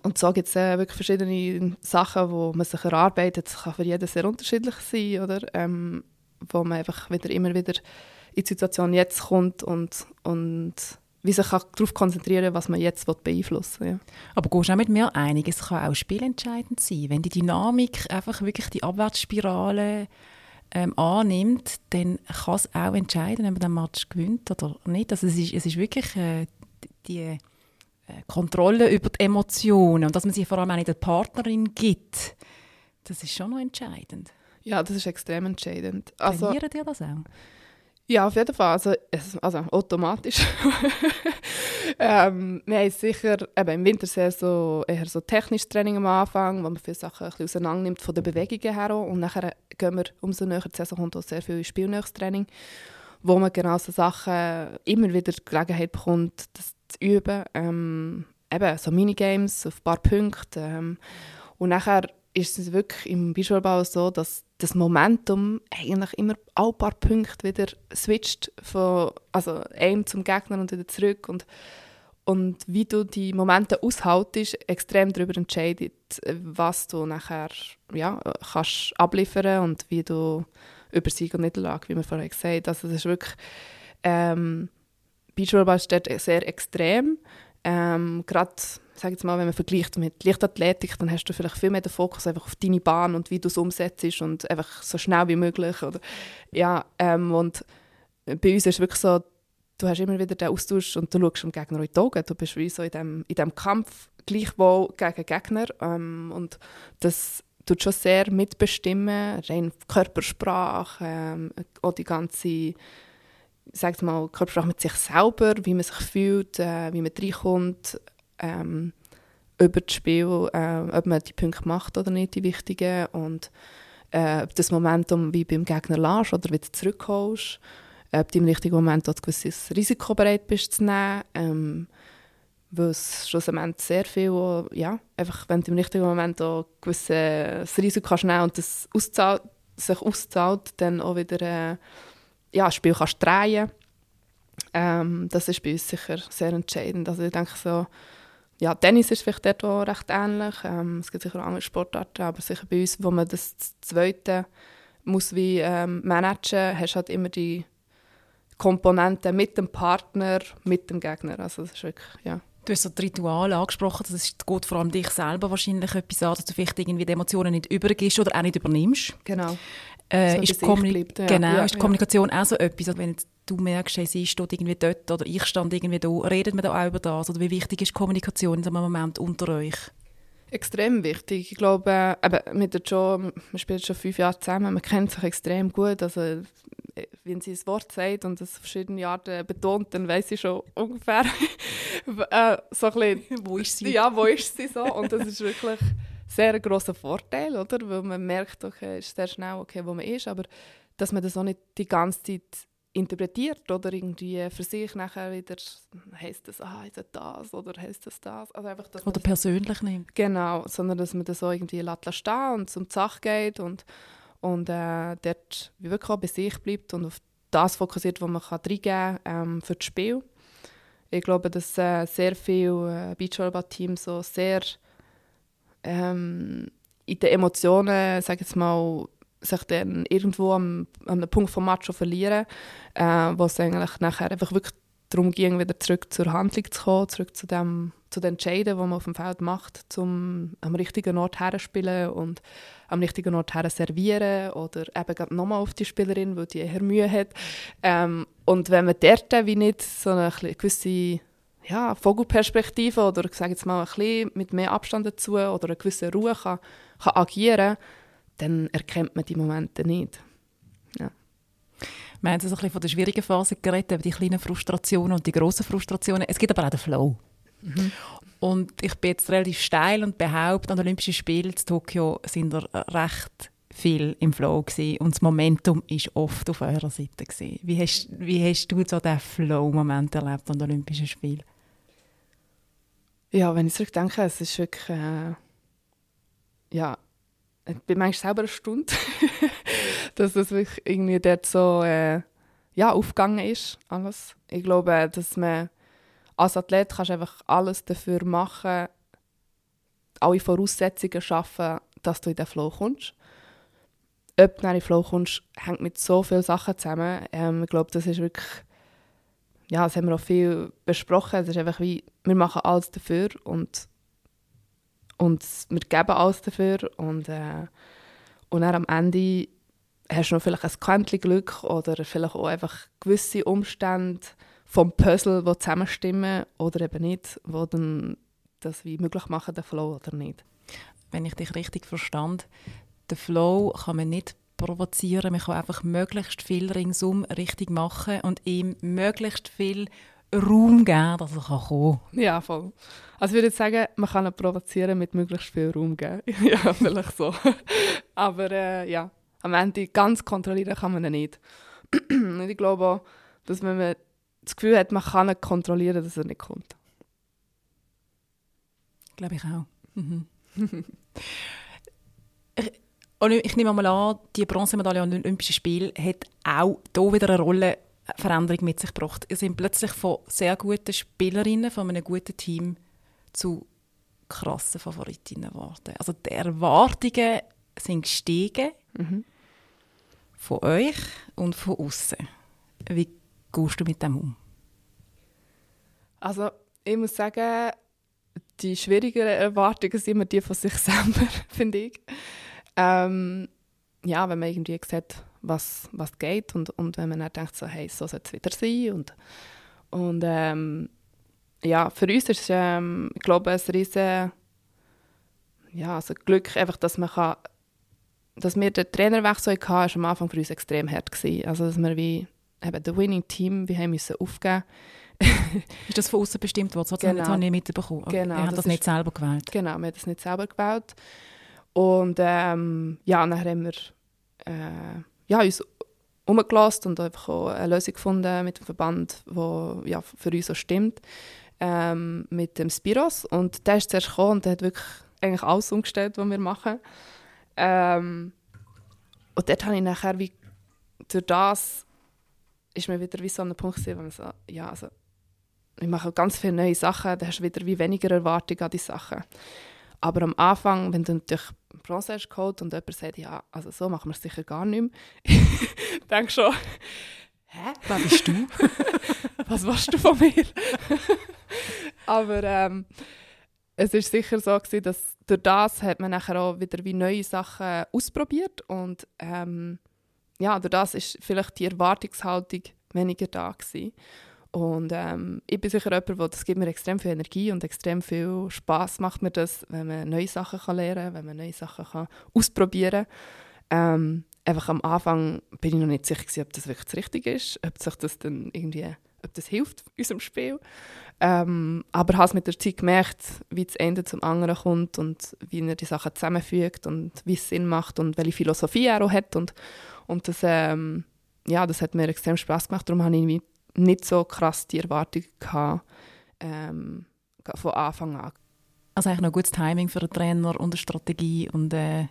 und so gibt es äh, wirklich verschiedene Sachen, wo man sich erarbeitet. Das kann für jeden sehr unterschiedlich sein, oder? Ähm, wo man einfach wieder immer wieder in die Situation jetzt kommt und, und wie sich darauf konzentrieren was man jetzt beeinflussen will. Ja. Aber gehst du auch mit mir einig, es kann auch spielentscheidend sein. Wenn die Dynamik einfach wirklich die Abwärtsspirale ähm, annimmt, dann kann es auch entscheiden, ob man den Match gewinnt oder nicht. Also es, ist, es ist wirklich äh, die äh, Kontrolle über die Emotionen und dass man sie vor allem auch nicht der Partnerin gibt, das ist schon noch entscheidend. Ja, das ist extrem entscheidend. Also, Trainieren dir das auch? Ja, auf jeden Fall. Also, also automatisch. ähm, wir haben sicher eben im Winter sehr so, eher so technisches Training am Anfang, wo man viele Sachen ein bisschen auseinander von den Bewegungen her. Und nachher gehen wir umso näher die Saison kommt auch sehr viel spielnähes Training, wo man genau so Sachen immer wieder die Gelegenheit bekommt, das zu üben. Ähm, eben so Minigames auf ein paar Punkte. Ähm, und nachher ist es wirklich im Bischofbau so, dass das Momentum eigentlich immer ein paar Punkte wieder switcht, von also einem zum Gegner und wieder zurück. Und, und wie du die Momente aushaltest, extrem darüber entscheidet, was du nachher ja, kannst abliefern und wie du über Sieg und Niederlage, wie wir vorhin gesagt haben. Also das ist wirklich, ähm, Beachvolleyball ist dort sehr extrem. Ähm, Gerade sage jetzt mal, wenn man vergleicht mit Leichtathletik, dann hast du vielleicht viel mehr den Fokus einfach auf deine Bahn und wie du es umsetzt und einfach so schnell wie möglich. Oder, ja, ähm, und bei uns ist wirklich so, du hast immer wieder den Austausch und du schaust dem Gegner in die Augen. Du bist wie so in diesem in dem Kampf gleichwohl gegen Gegner ähm, und das tut schon sehr mitbestimmen, rein Körpersprache, ähm, auch die ganze sag mal, Körpersprache mit sich selber, wie man sich fühlt, äh, wie man reinkommt, ähm, über das Spiel, äh, ob man die Punkte macht oder nicht, die wichtigen. Und äh, ob das Momentum wie beim Gegner lässt oder wieder zurückholst. Ob du im richtigen Moment ein gewisses Risiko bereit bist zu nehmen. Ähm, weil es schlussendlich sehr viel, ja, einfach wenn du im richtigen Moment auch gewisses Risiko kannst nehmen und das auszahlt, sich auszahlt, dann auch wieder äh, ja, das Spiel kannst drehen. Ähm, das ist bei uns sicher sehr entscheidend. Also ich denke so, ja, Tennis ist vielleicht dort auch recht ähnlich. Ähm, es gibt sicher auch andere Sportarten, aber sicher bei uns, wo man das Zweite muss wie ähm, managen, hast halt immer die Komponenten mit dem Partner, mit dem Gegner. Also das ist wirklich, ja. Du hast so die Rituale angesprochen, das ist, geht vor allem dich selber wahrscheinlich etwas an, dass du vielleicht irgendwie die Emotionen nicht übergibst oder auch nicht übernimmst. Genau. Äh, ist, Kommuni bleibt, ja. genau, ja, ist Kommunikation ja. auch so etwas, also wenn jetzt du merkst, hey, sie steht irgendwie dort oder ich stand irgendwie da, redet man da auch über das? Oder wie wichtig ist Kommunikation in so einem Moment unter euch? Extrem wichtig. Ich glaube, äh, mit der jo, man spielt schon fünf Jahre zusammen, man kennt sich extrem gut. Also, äh, wenn sie ein Wort sagt und das verschiedene Arten betont, dann weiß sie schon ungefähr, äh, so ein bisschen, wo ist sie? Ja, wo ist sie so? Und das ist wirklich sehr ein grosser Vorteil, oder? Weil man merkt, okay, ist sehr schnell, okay, wo man ist, aber dass man das auch nicht die ganze Zeit interpretiert oder irgendwie für sich nachher wieder heißt das ah ist das, oder heißt das das? Also einfach dass oder persönlich nimmt. Genau sondern dass man das so irgendwie lässt stehen und zum Zach geht und und äh, dort wirklich auch bei sich bleibt und auf das fokussiert was man kann reingeben ähm, für das Spiel. Ich glaube dass äh, sehr viele äh, Beachvolleyball-Teams so sehr ähm, in den Emotionen sage jetzt mal sich dann irgendwo am, am Punkt vom Match verlieren, äh, wo es eigentlich nachher einfach wirklich darum ging, wieder zurück zur Handlung zu kommen, zurück zu dem zu den Entscheiden, die man auf dem Feld macht, um am richtigen Ort herzuspielen und am richtigen Ort her servieren oder eben nochmal auf die Spielerin, weil die eher Mühe hat. Ähm, und wenn man dort wie nicht so eine gewisse ja, Vogelperspektive oder sage jetzt mal ein bisschen mit mehr Abstand dazu oder eine gewisse Ruhe kann, kann agieren kann, dann erkennt man die Momente nicht. Ja. Wir haben jetzt ein bisschen von der schwierigen Phase geredet, die kleinen Frustrationen und die grossen Frustrationen. Es gibt aber auch den Flow. Mhm. Und ich bin jetzt relativ steil und behaupte, an den Olympischen Spielen in Tokio sind wir recht viel im Flow gewesen. und das Momentum war oft auf eurer Seite. Gewesen. Wie hast, wie hast du so diesen Flow-Moment erlebt an den Olympischen Spielen? Ja, wenn ich zurückdenke, es ist wirklich... Äh, ja, ich bin manchmal selber erstaunt, dass das wirklich irgendwie dort so äh, ja, aufgegangen ist, alles. Ich glaube, dass man als Athlet kannst einfach alles dafür machen, alle Voraussetzungen schaffen, dass du in den Flow kommst. Ob du in den Flow kommst, hängt mit so vielen Sachen zusammen. Ähm, ich glaube, das ist wirklich, ja, das haben wir auch viel besprochen. Es ist einfach wie, wir machen alles dafür und und wir geben alles dafür. Und, äh, und dann am Ende hast du noch vielleicht ein Quäntchen Glück oder vielleicht auch einfach gewisse Umstände vom Puzzle, die zusammenstimmen oder eben nicht, die dann das wie möglich machen, den Flow oder nicht. Wenn ich dich richtig verstand, den Flow kann man nicht provozieren, man kann einfach möglichst viel ringsum richtig machen und ihm möglichst viel Raum geben, dass er kommen kann. Ja, voll. Also ich würde jetzt sagen, man kann ihn provozieren mit möglichst viel Raum geben. ja, vielleicht so. Aber äh, ja, am Ende ganz kontrollieren kann man ihn nicht. und ich glaube auch, dass wenn man das Gefühl hat, man kann ihn kontrollieren, dass er nicht kommt. Glaube ich auch. Mhm. ich, ich nehme mal an, die Bronzemedaille an den Olympischen Spielen hat auch hier wieder eine Rolle Veränderung mit sich gebracht. Ihr sind plötzlich von sehr guten Spielerinnen, von einem guten Team zu krassen Favoritinnen geworden. Also die Erwartungen sind gestiegen mhm. von euch und von außen. Wie gehst du mit dem um? Also ich muss sagen, die schwierigeren Erwartungen sind immer die von sich selber, finde ich. Ähm, ja, wenn man irgendwie sieht, was, was geht und, und wenn man dann denkt, so, hey, so soll es wieder sein und, und ähm, ja, für uns ist es, ähm, ich glaube, ein riesen ja, also Glück, einfach, dass man kann, dass wir den Trainerwechsel hatten, war am Anfang für uns extrem hart gewesen. Also, dass wir wie eben das Winning Team, wir haben müssen aufgeben ist das von außen bestimmt worden? Genau. Das habe ich mitbekommen. Genau, wir haben das, nicht selber gewählt. Genau, wir haben das nicht selber gewählt. Und ähm, ja, dann haben wir äh, ja, uns umgelassen und einfach auch eine Lösung gefunden mit dem Verband, die ja, für uns so stimmt, ähm, mit dem Spiros. Und der ist zuerst gekommen und der hat wirklich eigentlich alles umgestellt, was wir machen. Ähm, und dort habe ich nachher wie, durch das ist mir wieder wie so ein Punkt gewesen, wo man so, ja, also, ich mache ganz viele neue Sachen, da hast du wieder wie weniger Erwartung an die Sachen. Aber am Anfang, wenn du natürlich Bronze hast geholt und jemand sagt, ja, also so machen wir es sicher gar nicht mehr, denkst schon, hä, wer bist du? Was warst du von mir? Aber ähm, es ist sicher so gewesen, dass durch das hat man nachher auch wieder wie neue Sachen ausprobiert und ähm, ja, durch das ist vielleicht die Erwartungshaltung weniger da gewesen. Und ähm, ich bin sicher jemand, der das gibt mir extrem viel Energie und extrem viel Spaß macht mir das, wenn man neue Sachen kann lernen kann, wenn man neue Sachen kann ausprobieren kann. Ähm, einfach am Anfang bin ich noch nicht sicher ob das wirklich das Richtige ist, ob sich das dann irgendwie, ob das hilft unserem Spiel. Ähm, aber ich habe mit der Zeit gemerkt, wie das Ende zum anderen kommt und wie er die Sachen zusammenfügt und wie es Sinn macht und welche Philosophie er auch hat und, und das, ähm, ja, das hat mir extrem Spaß gemacht. Darum habe ich nicht so krass die Erwartung gehabt, ähm, von Anfang an. Also eigentlich noch gutes Timing für den Trainer und eine Strategie und äh,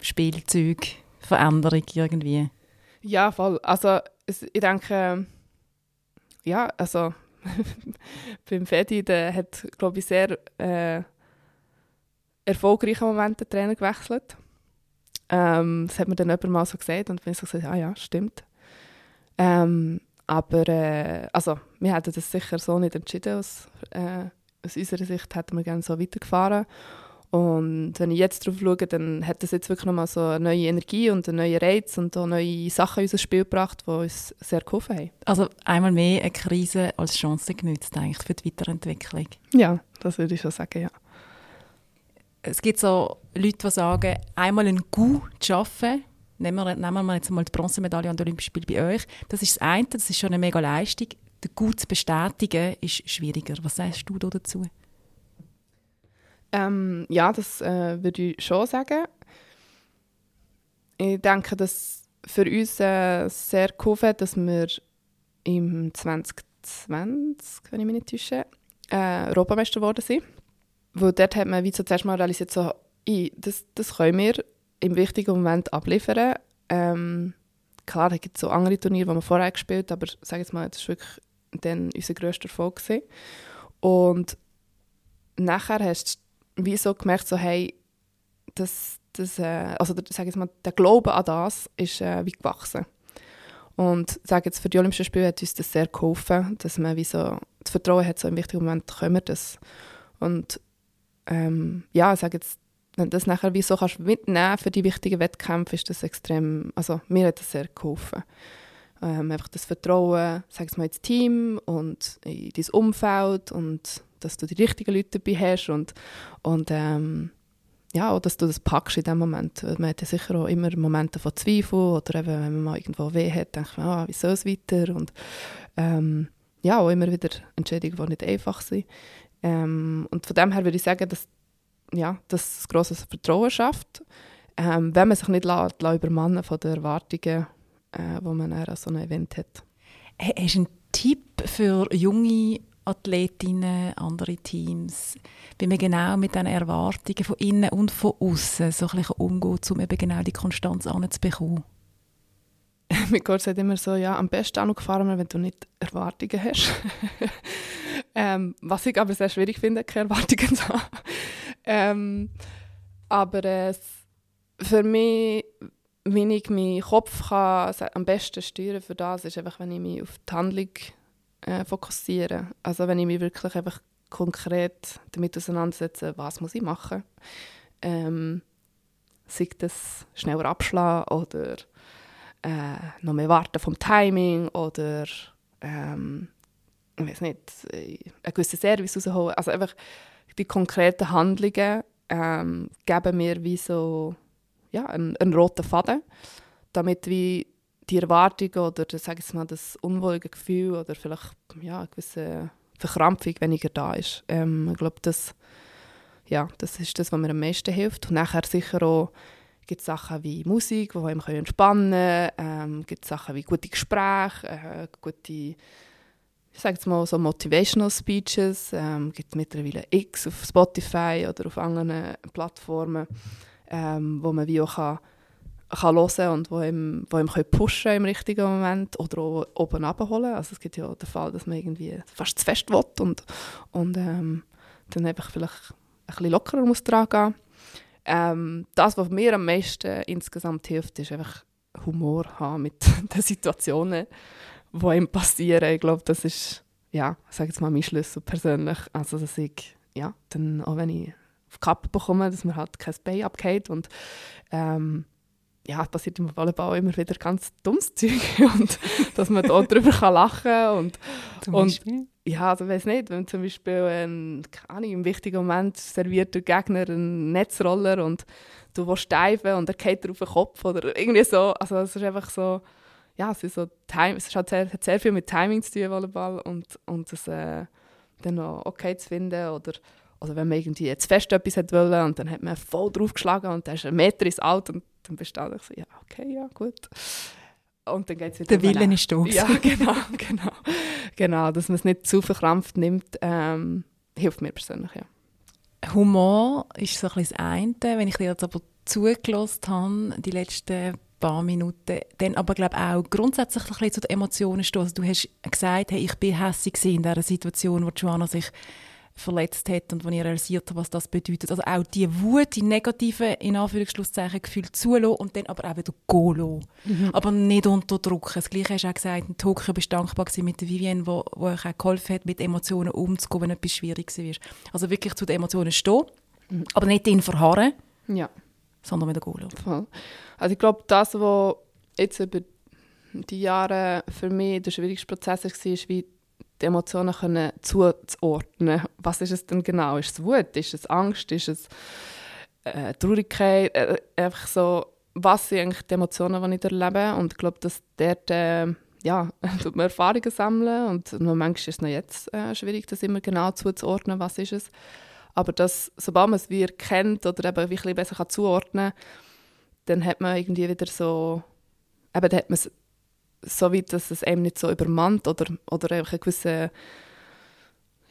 Spielzeug, Veränderung irgendwie. Ja, voll. Also ich denke, ja, also beim Fedi, der hat, glaube ich, sehr äh, erfolgreichen Moment den Trainer gewechselt. Ähm, das hat mir dann jemand mal so gesagt und bin so gesagt, ah ja, stimmt. Ähm, aber äh, also, wir hätten das sicher so nicht entschieden. Aus, äh, aus unserer Sicht hätten wir gerne so weitergefahren. Und wenn ich jetzt darauf schaue, dann hat das jetzt wirklich nochmal so eine neue Energie und einen neuen Reiz und auch neue Sachen in unser Spiel gebracht, die uns sehr geholfen haben. Also einmal mehr eine Krise als Chance genützt eigentlich für die Weiterentwicklung. Ja, das würde ich schon sagen, ja. Es gibt so Leute, die sagen, einmal ein Coup zu arbeiten, Nehmen wir, nehmen wir jetzt mal die Bronzemedaille an den Olympischen Spielen bei euch. Das ist das eine, das ist schon eine mega Leistung. Gut zu bestätigen ist schwieriger. Was sagst du dazu? Ähm, ja, das äh, würde ich schon sagen. Ich denke, dass für uns äh, sehr geholfen hat, dass wir im 2020, wenn ich mich nicht täusche, äh, Europameister geworden sind. Wo dort hat man wie zuerst mal realisiert, so, das, das können wir im wichtigen Moment abliefern. Ähm, klar, da gibt es so andere Turniere, die wir vorher gespielt aber sage jetzt mal, das war wirklich dann unser grösster Erfolg. Gewesen. Und nachher hast du wie so gemerkt, so, hey, das, das, äh, also sag jetzt mal, der Glaube an das ist äh, wie gewachsen. Und sage jetzt, für die Olympischen Spiele hat uns das sehr geholfen, dass man wie so das Vertrauen hat, so im wichtigen Moment können wir das. Und ähm, ja, sage jetzt, wenn das nachher wie so kannst mitnehmen für die wichtigen Wettkämpfe, ist das extrem, also mir hat das sehr geholfen. Ähm, einfach das Vertrauen, sag mal, ins Team und in dein Umfeld und dass du die richtigen Leute dabei hast und, und ähm, ja, auch, dass du das packst in dem Moment. Man hat ja sicher auch immer Momente von Zweifel oder eben, wenn man mal irgendwo weh hat, denkt man, ah, wie soll es weiter? Und ähm, ja, auch immer wieder Entscheidungen, die nicht einfach sind. Ähm, und von dem her würde ich sagen, dass, ja, dass es grosses Vertrauen schafft, ähm, wenn man sich nicht lässt, lässt übermannen von den Erwartungen, äh, die man an so einem Event hat. Hast du einen Tipp für junge Athletinnen, andere Teams, wie man genau mit diesen Erwartungen von innen und von außen so ein bisschen umgeht, um eben genau die Konstanz anzubekommen? mein Coach sagt immer so, ja, am besten auch noch gefahren, wenn du nicht Erwartungen hast. ähm, was ich aber sehr schwierig finde, keine Erwartungen zu haben. Ähm, aber äh, für mich, wenn ich meinen Kopf kann, am besten steuern für das, ist einfach, wenn ich mich auf die Handlung äh, fokussiere. Also wenn ich mich wirklich einfach konkret damit auseinandersetze, was muss ich machen. Ähm, sei das schneller abschlagen oder äh, noch mehr warten vom Timing oder ähm, ich weiß nicht, einen gewissen Service rausholen. Also einfach die konkreten Handlungen ähm, geben mir wie so ja, einen, einen roten Faden, damit wie die Erwartung oder sage ich mal, das unwohlige Gefühl oder vielleicht ja, eine gewisse Verkrampfung weniger da ist. Ähm, ich glaube, das, ja, das ist das, was mir am meisten hilft. Und nachher sicher auch gibt es Sachen wie Musik, die einem entspannen können. Ähm, gibt Sachen wie gute Gespräche, äh, gute, ich sage jetzt mal so Motivational Speeches. Ähm, gibt mittlerweile X auf Spotify oder auf anderen Plattformen, ähm, wo man wie auch kann kann hören und wo ihm, wo ihm pushen im richtigen Moment oder auch oben abholen. Also es gibt ja den Fall, dass man irgendwie fast zu fest will und, und ähm, dann einfach vielleicht ein bisschen lockerer muss dran gehen. Ähm, das, was mir am meisten insgesamt hilft, ist einfach Humor haben mit den Situationen, die ihm passieren. Ich glaube, das ist, ja, ich sage jetzt mal mein Schlüssel persönlich. Also, dass ich, ja, dann auch wenn ich auf die Kappe bekomme, dass mir halt kein Bein abgeht und ähm, ja, passiert im Volleyball immer wieder ganz dummes Zeug und dass man da drüber kann lachen und, zum und ja, also weiß nicht, wenn zum Beispiel ein, keine Ahnung, im wichtigen Moment serviert der Gegner einen Netzroller und du willst steifen und er geht auf den Kopf oder irgendwie so, also es ist einfach so, ja, es ist so, Time, es hat sehr, hat sehr viel mit Timing zu tun, Volleyball und, und es äh, dann noch okay zu finden oder oder wenn man irgendwie jetzt fest etwas wollte und dann hat man voll draufgeschlagen und dann ist ein Meter ins Alt und dann bist du so, ja, okay, ja, gut. Und dann geht es wieder Der Wille ist da. Ja, genau, genau. Genau, dass man es nicht zu verkrampft nimmt, ähm, hilft mir persönlich, ja. Humor ist so ein bisschen das eine. Wenn ich dir jetzt aber zugelassen habe, die letzten paar Minuten, dann aber glaube auch grundsätzlich ein bisschen zu den Emotionen stehen. Also du hast gesagt, hey, ich bin hässlich in dieser Situation, wo Joanna sich verletzt hat und wo ich realisiert habe, was das bedeutet. Also auch die Wut, die negativen, in Anführungsschlusszeichen, Gefühle zulassen und dann aber auch wieder gehen lassen. Mhm. Aber nicht unterdrücken. Das Gleiche hast du auch gesagt, in Tokio bist du dankbar mit der Vivienne, wo, wo euch auch geholfen hat, mit Emotionen umzugehen, wenn etwas schwierig war. Also wirklich zu den Emotionen stehen, mhm. aber nicht in verharren, ja. Sondern wieder gehen lassen. Also ich glaube, das, was jetzt über die Jahre für mich der schwierigste Prozess war, ist wie die Emotionen können zuzuordnen. Was ist es denn genau? Ist es Wut? Ist es Angst? Ist es äh, Traurigkeit? Äh, einfach so, was sind eigentlich die Emotionen, die ich erlebe? Und ich glaube, dass dort äh, ja, tut man Erfahrungen sammeln und manchmal ist es noch jetzt äh, schwierig, das immer genau zuzuordnen, was ist es. Aber das, sobald man es wie erkennt oder eben ein bisschen besser kann zuordnen kann, dann hat man irgendwie wieder so, eben, dann hat man es so weit, dass es eben nicht so übermannt oder, oder einfach eine gewisse,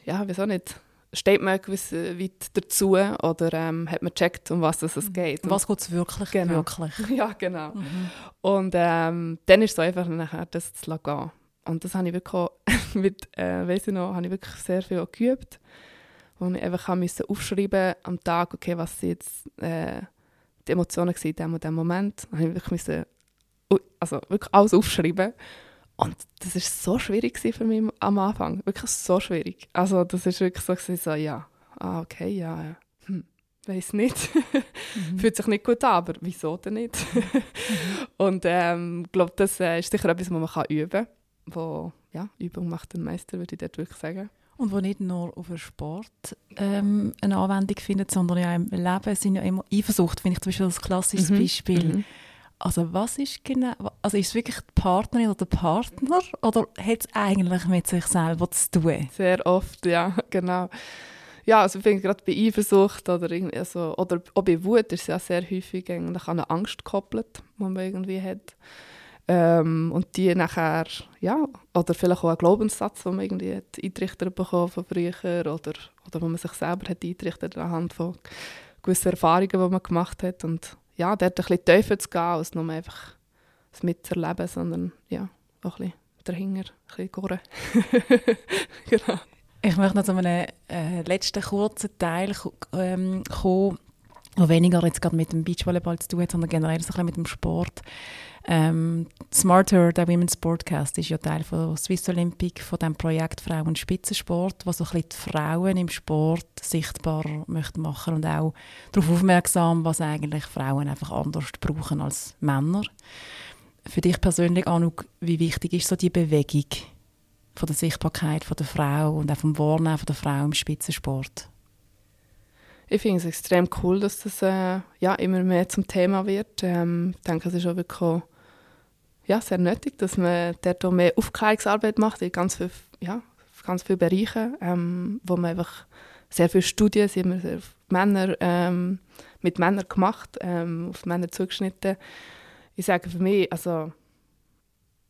ja, wieso nicht, steht man gewiss weit dazu oder ähm, hat man gecheckt, um was es geht. Um was geht es wirklich, genau. wirklich? Ja, genau. Mhm. Und ähm, dann ist es so einfach nachher, das zu lassen. Und das habe ich wirklich mit, äh, weiss ich noch, habe ich wirklich sehr viel geübt, wo ich einfach musste aufschreiben am Tag, okay, was jetzt äh, die Emotionen in diesem und dem Moment. Dann habe ich müssen also wirklich alles aufschreiben. Und das war so schwierig für mich am Anfang. Wirklich so schwierig. Also das ist wirklich so, so ja, ah, okay, ja, ja. Hm, weiß nicht. mhm. Fühlt sich nicht gut an, aber wieso denn nicht? mhm. Und ich ähm, glaube, das äh, ist sicher etwas, was man kann üben kann. Wo, ja, Übung macht den Meister, würde ich dort wirklich sagen. Und wo nicht nur auf den Sport ähm, eine Anwendung findet, sondern ja im Leben sind ja immer Eifersucht, finde ich zum Beispiel als klassisches Mhm. Beispiel. Mhm. Also was ist genau, also ist es wirklich die Partnerin oder der Partner oder hat es eigentlich mit sich selber zu tun? Sehr oft, ja, genau. Ja, also ich finde gerade bei Eifersucht oder, irgendwie also, oder auch bei Wut ist es ja sehr häufig eigentlich an eine Angst gekoppelt, die man irgendwie hat. Ähm, und die nachher, ja, oder vielleicht auch ein Glaubenssatz, den man irgendwie hat eintrichtert bekommen von früher oder, oder wo man sich selber hat eintrichtert anhand von gewissen Erfahrungen, die man gemacht hat. Und ja, dort ein bisschen tiefer zu gehen, als nur einfach es mitzuerleben, sondern ja, auch ein bisschen dahinter, ein bisschen gehen. genau. Ich möchte noch zu einem äh, letzten kurzen Teil ähm, kommen, der weniger jetzt gerade mit dem Beachvolleyball zu tun hat, sondern generell so ein bisschen mit dem Sport. Ähm, Smarter, der Women's Sportcast, ist ja Teil von Swiss Olympic, von dem Projekt Frauen Spitzensport, was so ein bisschen die Frauen im Sport sichtbar möchte machen und auch darauf aufmerksam, was eigentlich Frauen einfach anders brauchen als Männer. Für dich persönlich, Anouk, wie wichtig ist so die Bewegung von der Sichtbarkeit von der Frau und auch vom Wahrnehmen von der Frau im Spitzensport? Ich finde es extrem cool, dass das äh, ja, immer mehr zum Thema wird. Ähm, ich denke, es ist auch wirklich ja, sehr nötig, dass man dort auch mehr Aufklärungsarbeit macht in ganz vielen ja, ganz viele Bereiche, ähm, wo man einfach sehr viele Studien sind immer sehr Männer, ähm, mit Männern gemacht, ähm, auf Männer zugeschnitten. Ich sage für mich, also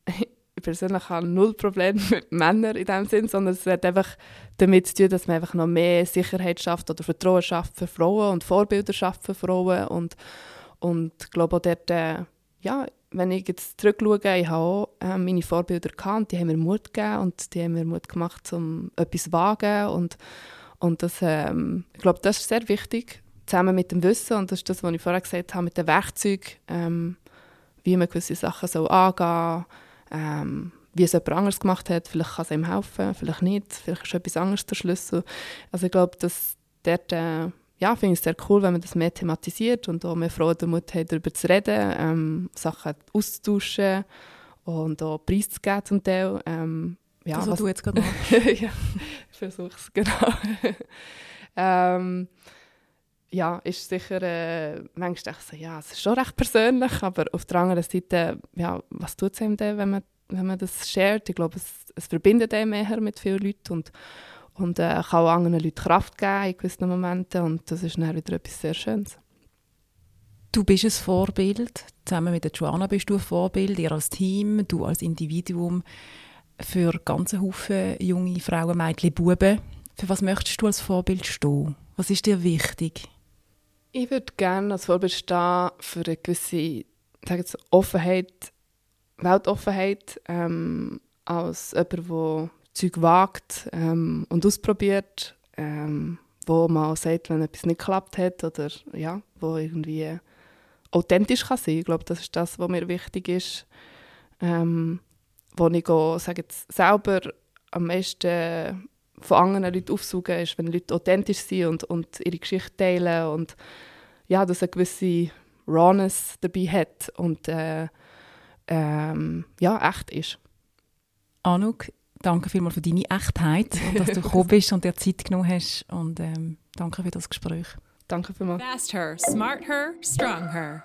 persönlich habe null Probleme mit Männern in dem Sinn, sondern es hat einfach damit zu tun, dass man einfach noch mehr Sicherheit schafft oder Vertrauen schafft für Frauen und Vorbilder schafft für Frauen. Und, und ich glaube auch dort, äh, ja, wenn ich jetzt zurückschaue, ich habe auch äh, meine Vorbilder und die haben mir Mut gegeben und die haben mir Mut gemacht, um etwas zu wagen. Und, und das, ähm, ich glaube, das ist sehr wichtig, zusammen mit dem Wissen. Und das ist das, was ich vorher gesagt habe, mit den Werkzeugen, ähm, wie man gewisse Sachen so angehen ähm, wie es jemand anderes gemacht hat. Vielleicht kann es ihm helfen, vielleicht nicht. Vielleicht ist etwas anderes der Schlüssel. Also ich glaube, dass dort, äh, ja, finde ich es sehr cool, wenn man das mehr thematisiert und auch mehr Frauen den Mut haben, darüber zu reden, ähm, Sachen auszutauschen und auch preiszugeben zum Teil. Ähm, ja, also was- du jetzt gerade machst. ja, ich versuche es, genau. ähm, ja, ist sicher, äh, manchmal denke ich so, ja, es ist schon recht persönlich, aber auf der anderen Seite, ja, was tut es einem denn, wenn man, wenn man das shared? Ich glaube, es, es verbindet einem eher mit vielen Leuten und, und äh, kann auch anderen Leuten Kraft geben in gewissen Momenten und das ist dann wieder etwas sehr Schönes. Du bist ein Vorbild. Zusammen mit der Joanna bist du ein Vorbild. Ihr als Team, du als Individuum für ganze Haufen junge Frauen, Mädchen, Buben. Für was möchtest du als Vorbild stehen? Was ist dir wichtig? Ich würde gerne als Vorbild stehen für eine gewisse sage jetzt, Offenheit, Weltoffenheit, ähm, als jemand, der Zeug wagt ähm, und ausprobiert, ähm, wo man sagt, wenn etwas nicht geklappt hat oder ja, wo irgendwie authentisch kann sein. Ich glaube, das ist das, was mir wichtig ist. Ähm, wo ich auch, sage jetzt, selber am meisten von anderen Leuten aufsaugen, ist, wenn Leute authentisch sind und, und ihre Geschichte teilen und ja, dass eine gewisse Rawness dabei hat und äh, ähm, ja, echt ist. Anouk, danke vielmals für deine Echtheit und dass du gekommen bist und dir Zeit genommen hast. Und ähm, danke für das Gespräch. Danke vielmals. Fast her, smart her, strong her.